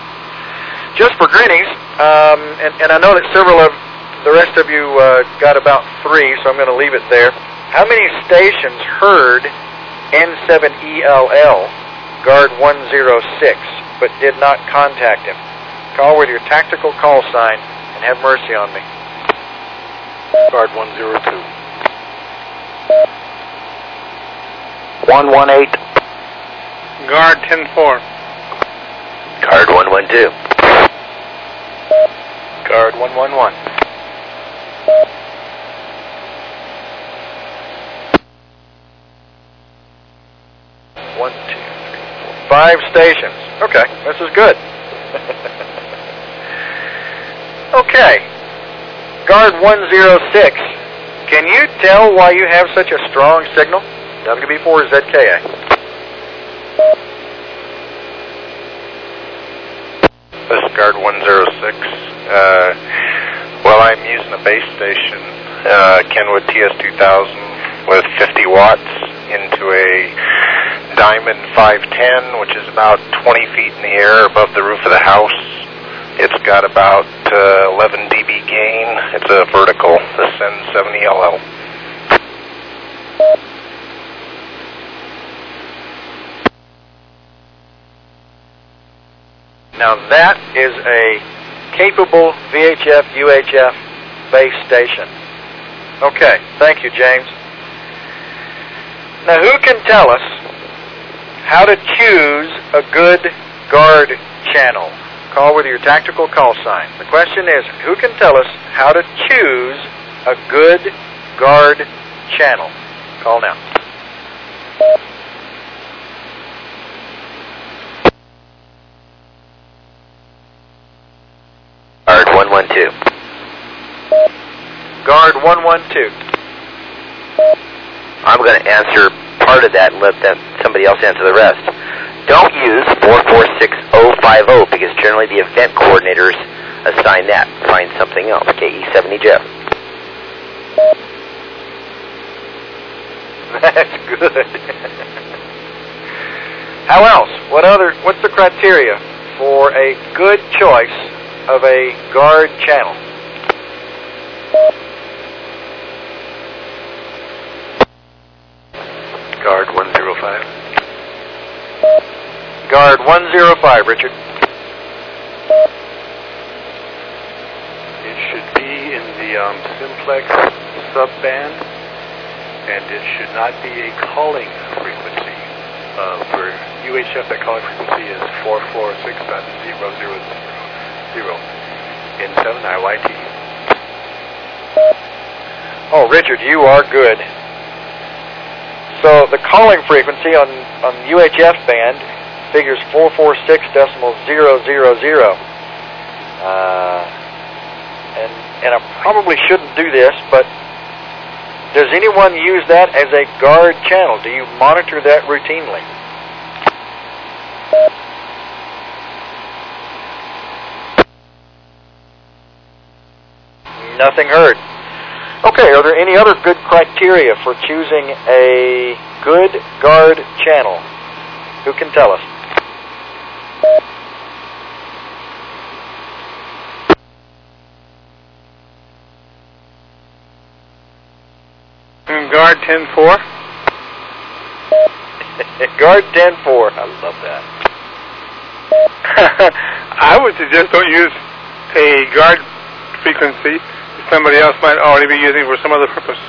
Just for greenies, um, and, and I know that several of the rest of you uh, got about three, so I'm going to leave it there. How many stations heard N7ELL, guard 106, but did not contact him? Call with your tactical call sign and have mercy on me. Guard 102. 118. Guard 10-4. Guard 112. Guard 111. One, two, three, four, five stations. Okay, this is good. okay, guard 106. Can you tell why you have such a strong signal? WB4 ZKA. This is Guard 106. Uh, well, I'm using a base station, uh, Kenwood TS2000, with 50 watts into a Diamond 510, which is about 20 feet in the air above the roof of the house. It's got about uh, 11 dB gain. It's a vertical, the SEN70LL. Now that is a capable VHF UHF base station. Okay, thank you, James. Now, who can tell us how to choose a good guard channel? Call with your tactical call sign. The question is, who can tell us how to choose a good guard channel? Call now. Guard 112. Guard 112. I'm going to answer part of that and let somebody else answer the rest. Don't use 446050 because generally the event coordinators assign that. Find something else. KE70 Jeff. That's good. How else? What other? What's the criteria for a good choice of a guard channel? Guard 105. Guard 105, Richard. It should be in the um, simplex subband, and it should not be a calling frequency. Uh, for UHF, that calling frequency is 446.000. In 7 IYT. Oh, Richard, you are good. So the calling frequency on, on UHF band figures 446 decimal zero zero zero. Uh, and and I probably shouldn't do this, but does anyone use that as a guard channel? Do you monitor that routinely? Nothing heard. Okay, are there any other good criteria for choosing a good guard channel? Who can tell us? And guard 10-4. guard 10-4. I love that. I would suggest don't use a guard frequency that somebody else might already be using for some other purpose.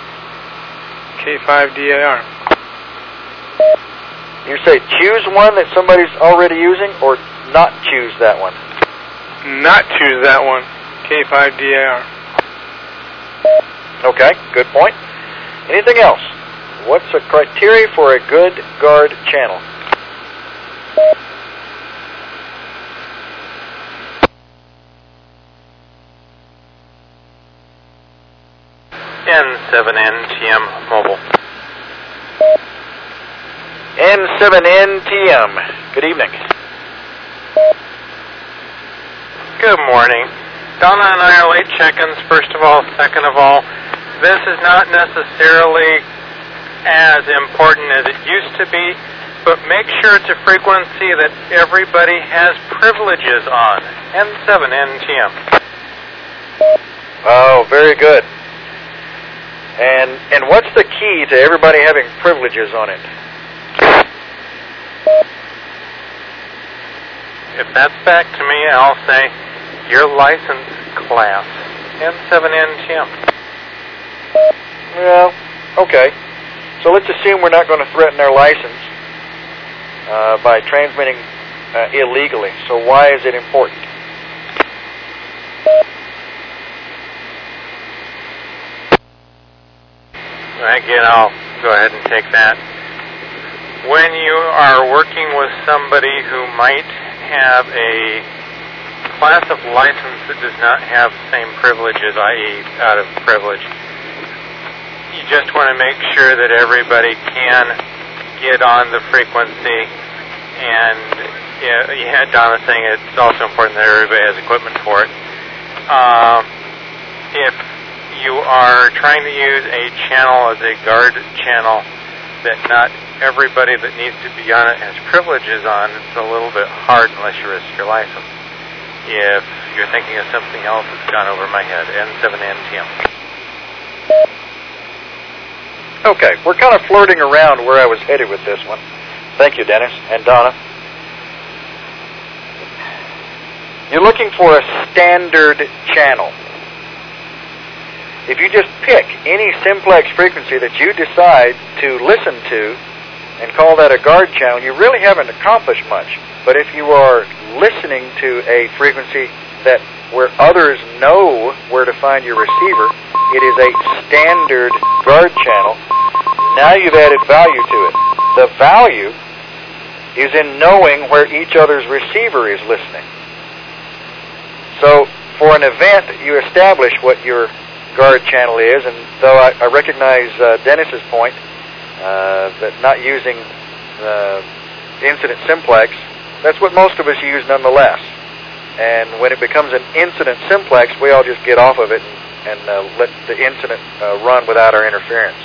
K5DAR. You say choose one that somebody's already using, or not choose that one? Not choose that one. K5DAR. Okay, good point. Anything else? What's the criteria for a good guard channel? N7NTM mobile. N7NTM. Good evening. Good morning. Donna and I are late check-ins, first of all. Second of all, this is not necessarily as important as it used to be, but make sure it's a frequency that everybody has privileges on. N7NTM. Oh, very good. And and what's the key to everybody having privileges on it? If that's back to me, I'll say your license class. N7NTM. Well, okay. So let's assume we're not going to threaten their license uh, by transmitting uh, illegally. So why is it important? Again, I'll go ahead and take that. When you are working with somebody who might have a class of license that does not have the same privileges, i.e., out of privilege, you just want to make sure that everybody can get on the frequency. And know, you had Donna saying it's also important that everybody has equipment for it. Um, if you are trying to use a channel as a guard channel that not everybody that needs to be on it has privileges on, it's a little bit hard unless you risk your license. If you're thinking of something else that's gone over my head, N7NTM. Okay, we're kind of flirting around where I was headed with this one. Thank you, Dennis and Donna. You're looking for a standard channel. If you just pick any simplex frequency that you decide to listen to and call that a guard channel, you really haven't accomplished much. But if you are listening to a frequency that where others know where to find your receiver, it is a standard guard channel. Now you've added value to it. The value is in knowing where each other's receiver is listening. So for an event, you establish what your guard channel is, and though I, I recognize uh, Dennis's point uh, that not using uh, incident simplex, that's what most of us use nonetheless. And when it becomes an incident simplex, we all just get off of it and, and uh, let the incident uh, run without our interference.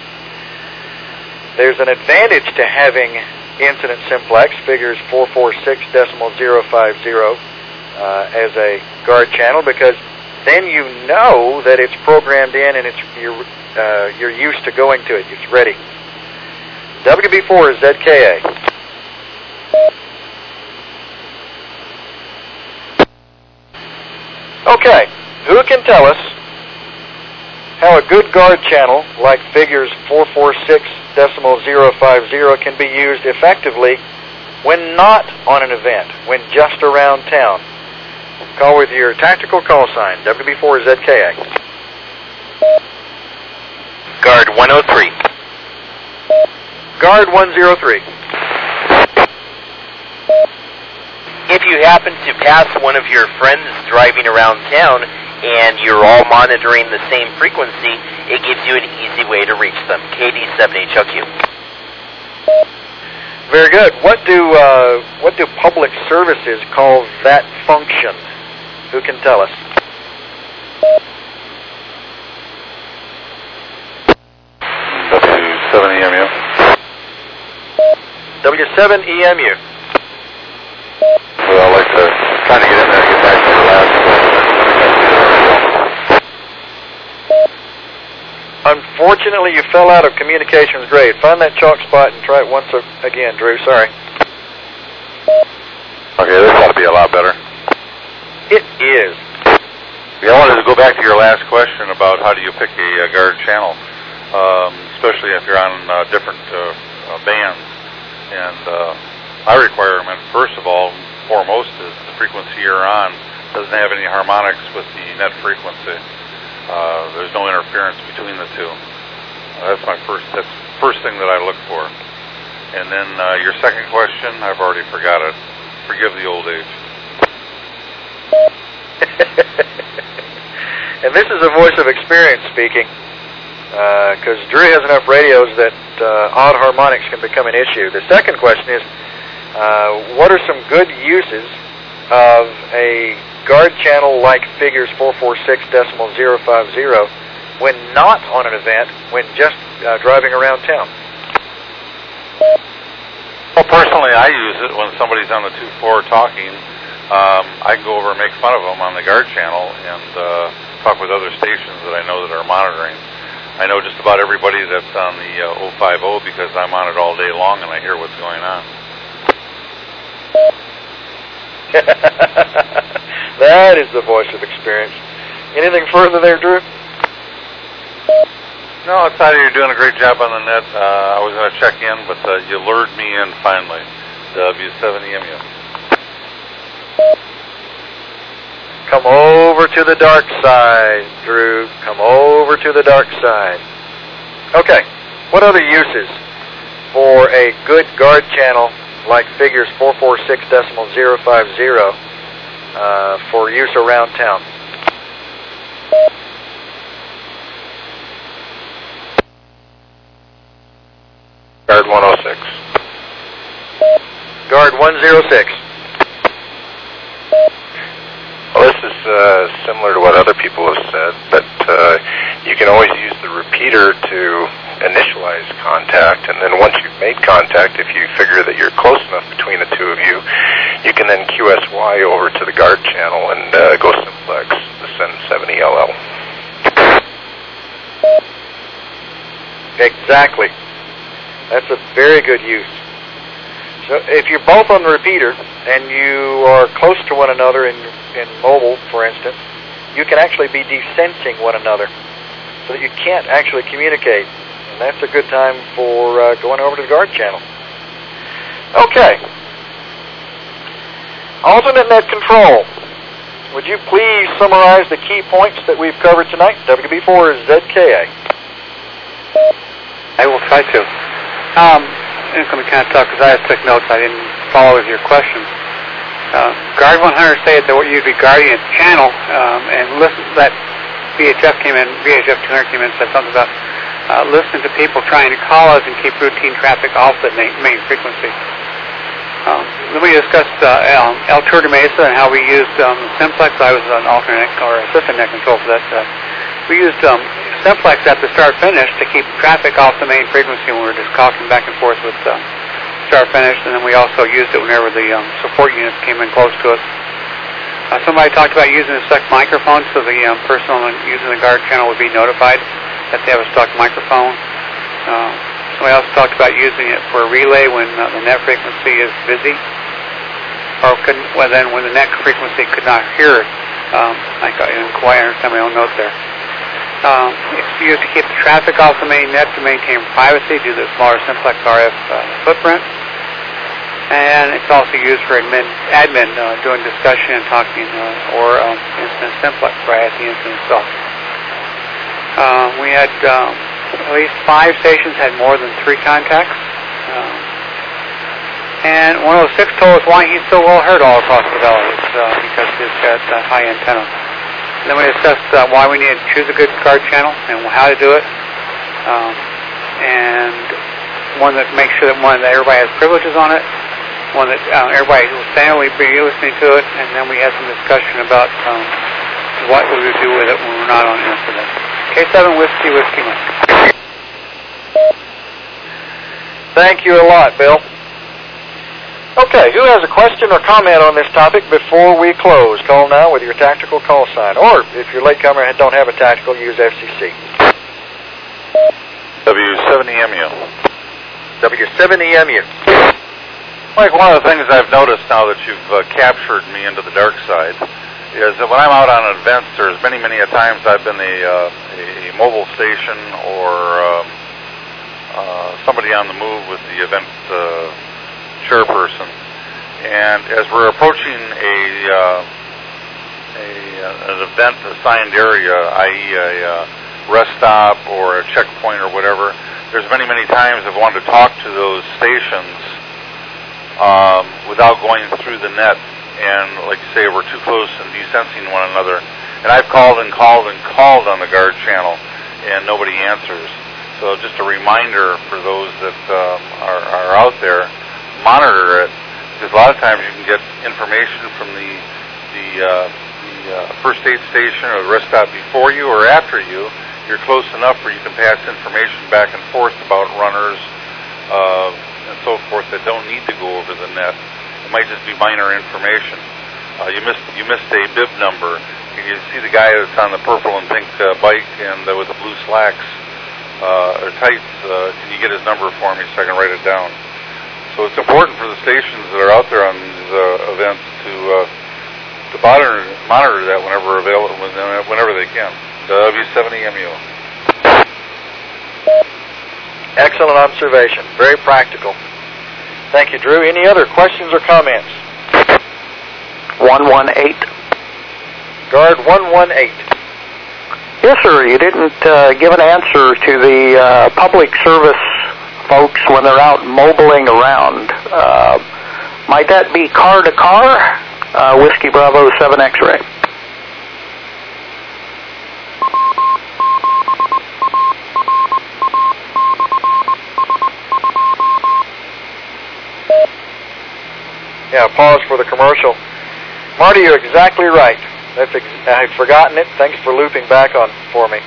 There's an advantage to having incident simplex figures 446 decimal 050 uh, as a guard channel because then you know that it's programmed in and it's you're, uh, you're used to going to it. It's ready. WB4 is ZKA. Okay, who can tell us how a good guard channel like figures 446 decimal 050 can be used effectively when not on an event, when just around town? Call with your tactical call sign, WB4 ZKA. Guard 103. Guard 103. If you happen to pass one of your friends driving around town and you're all monitoring the same frequency, it gives you an easy way to reach them. KD7HLQ. Very good. What do uh, what do public services call that function? Who can tell us? W7EMU. W7EMU. Well, like to kind of get in there and get back to the last Unfortunately, you fell out of communications grade. Find that chalk spot and try it once again, Drew. Sorry. Okay, this ought to be a lot better. It is. Yeah, I wanted to go back to your last question about how do you pick a, a guard channel, um, especially if you're on uh, different uh, uh, bands. And uh, my requirement, first of all, foremost, is the frequency you're on doesn't have any harmonics with the net frequency. Uh, there's no interference between the two. That's my first. That's first thing that I look for. And then uh, your second question, I've already forgot it. Forgive the old age. and this is a voice of experience speaking, because uh, Drew has enough radios that uh, odd harmonics can become an issue. The second question is, uh, what are some good uses of a guard channel like figures 446 decimal 050 when not on an event, when just uh, driving around town? Well, personally, I use it when somebody's on the 2-4 talking. Um, I can go over and make fun of them on the guard channel and uh, talk with other stations that I know that are monitoring. I know just about everybody that's on the uh, 050 because I'm on it all day long and I hear what's going on. that is the voice of experience. Anything further there, Drew? No, it's not. You're doing a great job on the net. Uh, I was going to check in, but uh, you lured me in finally. W7EMU. Come over to the dark side, Drew. Come over to the dark side. Okay. What other uses for a good guard channel like figures 446 decimal 050 uh, for use around town. Guard 106. Guard 106. Well, this is uh, similar to what other people have said, but uh, you can always use the repeater to initialize contact, and then once you've made contact, if you figure that you're close enough between the two of you, you can then QSY over to the guard channel and uh, go simplex the send 70LL. Exactly. That's a very good use. So if you're both on the repeater and you are close to one another in, in mobile, for instance, you can actually be desensing one another so that you can't actually communicate. And that's a good time for uh, going over to the guard channel. Okay. Alternate net control. Would you please summarize the key points that we've covered tonight? WB4 is ZKA. I will try to. Um, it's going to kind of tough because I took notes. I didn't follow with your questions. Uh, Guard 100 stated that you'd be guarding a channel um, and listen. That VHF came in, VHF 200 came in said something about uh, listening to people trying to call us and keep routine traffic off the main, main frequency. Um, then we discussed uh, El, El Tour de Mesa and how we used um, simplex. I was an alternate or assistant net control for that. Uh, we used um, simplex at the start finish to keep traffic off the main frequency when we were just talking back and forth with uh, start finish, and then we also used it whenever the um, support units came in close to us. Uh, somebody talked about using a stuck microphone so the um, person using the guard channel would be notified that they have a stuck microphone. Uh, somebody else talked about using it for a relay when uh, the net frequency is busy, or could, well, then when the net frequency could not hear. Um, I didn't quite understand my own note there. Um, it's used to keep the traffic off the main net to maintain privacy due to the smaller simplex RF uh, footprint. And it's also used for admin, admin uh, doing discussion and talking uh, or um, incident simplex right at the incident itself. Uh, we had um, at least five stations had more than three contacts. Um, and one of those six told us why he's so well heard all across the valley. Uh, because he's got uh, high antenna. Then we discussed uh, why we need to choose a good guard channel and how to do it. Um, and one that makes sure that one that everybody has privileges on it, one that uh, everybody will standardly be listening to it, and then we had some discussion about um, what we would do with it when we're not on incident. K7 Whiskey Whiskey Mike. Thank you a lot, Bill. Okay, who has a question or comment on this topic before we close? Call now with your tactical call sign. Or if you're latecomer and don't have a tactical, use FCC. W7OMU. W7EMU. Mike, one of the things I've noticed now that you've uh, captured me into the dark side is that when I'm out on events, there's many, many a times I've been a, uh, a mobile station or um, uh, somebody on the move with the event uh, chairperson. And as we're approaching a, uh, a uh, an event assigned area, i.e., a uh, rest stop or a checkpoint or whatever, there's many, many times I've wanted to talk to those stations um, without going through the net. And like you say, we're too close and desensing one another. And I've called and called and called on the guard channel, and nobody answers. So just a reminder for those that um, are, are out there, monitor it because a lot of times you can get information from the the, uh, the uh, first aid station or the rest stop before you or after you. You're close enough where you can pass information back and forth about runners uh, and so forth that don't need to go over the net. It might just be minor information. Uh, you missed you missed a bib number. Can you see the guy that's on the purple and pink uh, bike and uh, with the blue slacks uh, or tights? Uh, can you get his number for me so I can write it down? So it's important for the stations that are out there on these uh, events to uh, to monitor monitor that whenever available, whenever they can. W7OMU. Excellent observation. Very practical. Thank you, Drew. Any other questions or comments? 118. Guard 118. Yes, sir. You didn't uh, give an answer to the uh, public service folks when they're out mobiling around. Uh, might that be car to car? Uh, Whiskey Bravo 7 X-ray. Yeah, pause for the commercial. Marty, you're exactly right. That's ex- I've forgotten it. Thanks for looping back on for me.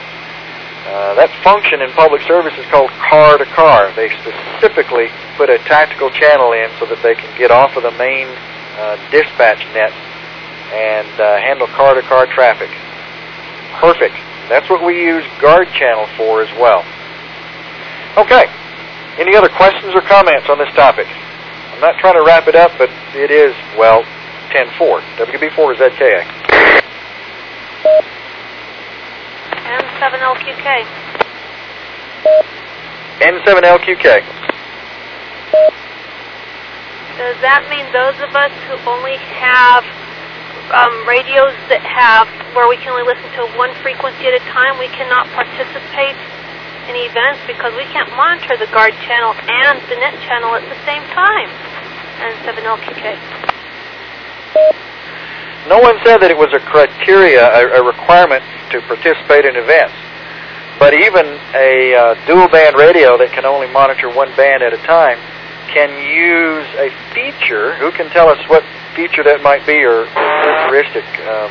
Uh, that function in public service is called car to car. They specifically put a tactical channel in so that they can get off of the main uh, dispatch net and uh, handle car to car traffic. Perfect. That's what we use guard channel for as well. Okay. Any other questions or comments on this topic? I'm not trying to wrap it up, but it is, well, 10-4. WB4 is that ZKA. N7LQK. M7LQK. Does that mean those of us who only have um, radios that have where we can only listen to one frequency at a time, we cannot participate in events because we can't monitor the guard channel and the net channel at the same time? And 7LQK. No one said that it was a criteria, a, a requirement to participate in events. But even a uh, dual band radio that can only monitor one band at a time can use a feature. Who can tell us what feature that might be or characteristic um,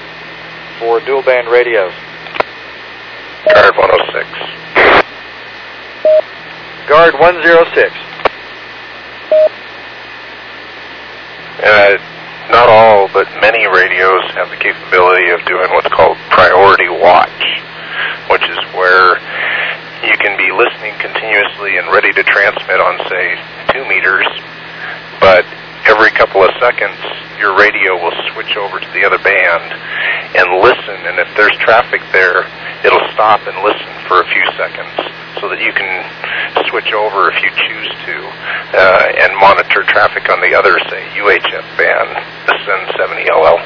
for dual band radios? Guard 106. Guard 106. Uh, not all, but many radios have the capability of doing what's called priority watch, which is where you can be listening continuously and ready to transmit on, say, two meters, but every couple of seconds your radio will switch over to the other band and listen, and if there's traffic there, it'll stop and listen for a few seconds so that you can switch over if you choose to uh, and monitor traffic on the other, say, UHF band, the SN70LL.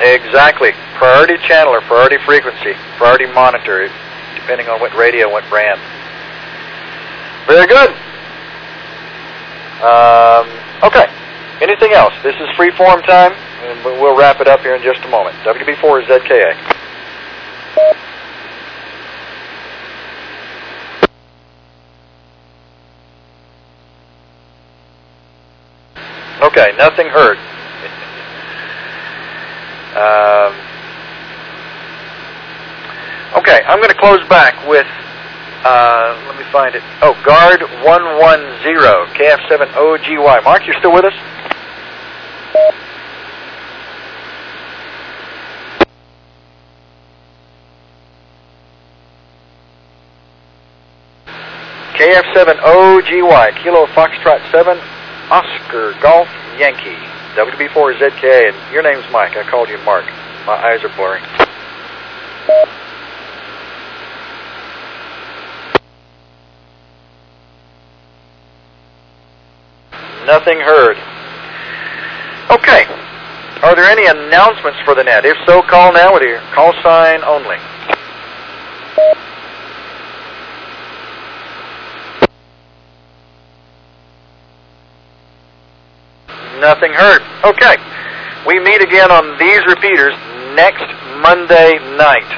Exactly. Priority channel or priority frequency. Priority monitor, depending on what radio, what brand. Very good. Um, okay. Anything else? This is free form time, and we'll wrap it up here in just a moment. WB4 is ZKA. Okay, nothing heard. Um, okay, I'm going to close back with, uh, let me find it. Oh, Guard 110, KF7OGY. Mark, you're still with us? KF7OGY, Kilo Foxtrot 7, Oscar Golf Yankee. WB4 ZK, and your name's Mike. I called you Mark. My eyes are blurring. Nothing heard. Okay. Are there any announcements for the net? If so, call now with your call sign only. Nothing heard. Okay. We meet again on these repeaters next Monday night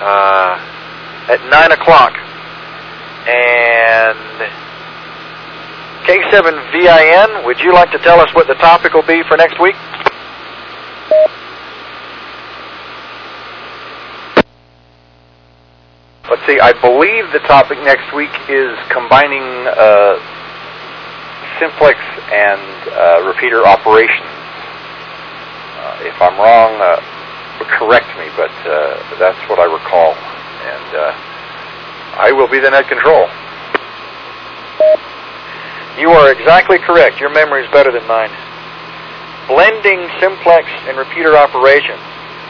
uh, at 9 o'clock. And K7VIN, would you like to tell us what the topic will be for next week? Let's see, I believe the topic next week is combining uh, simplex and uh, repeater operations. Uh, if I'm wrong, uh, correct me, but uh, that's what I recall. And uh, I will be the net control. You are exactly correct. Your memory is better than mine. Blending simplex and repeater operations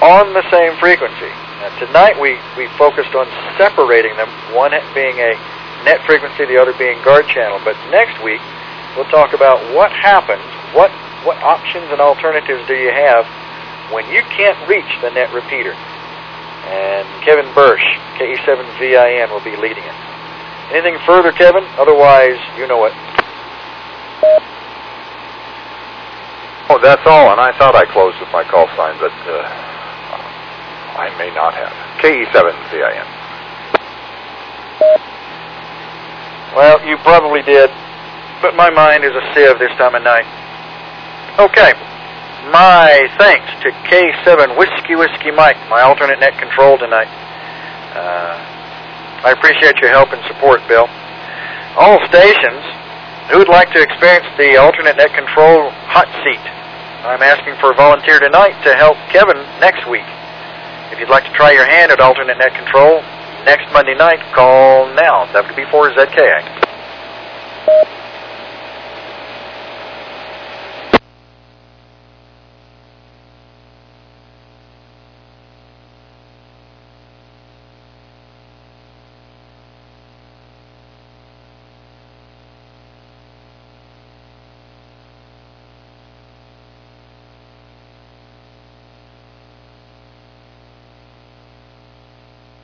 on the same frequency. Now, tonight we, we focused on separating them, one being a net frequency, the other being guard channel. But next week we'll talk about what happens, what what options and alternatives do you have when you can't reach the net repeater. And Kevin Bursch, KE7VIN, will be leading it. Anything further, Kevin? Otherwise, you know it. Oh, that's all. And I thought I closed with my call sign, but uh, I may not have. KE7VIN. Well, you probably did, but my mind is a sieve this time of night. Okay. My thanks to K7 Whiskey Whiskey Mike, my alternate net control tonight. Uh, I appreciate your help and support, Bill. All stations who would like to experience the alternate net control hot seat, I'm asking for a volunteer tonight to help Kevin next week. If you'd like to try your hand at alternate net control next Monday night, call now. WB4ZKA.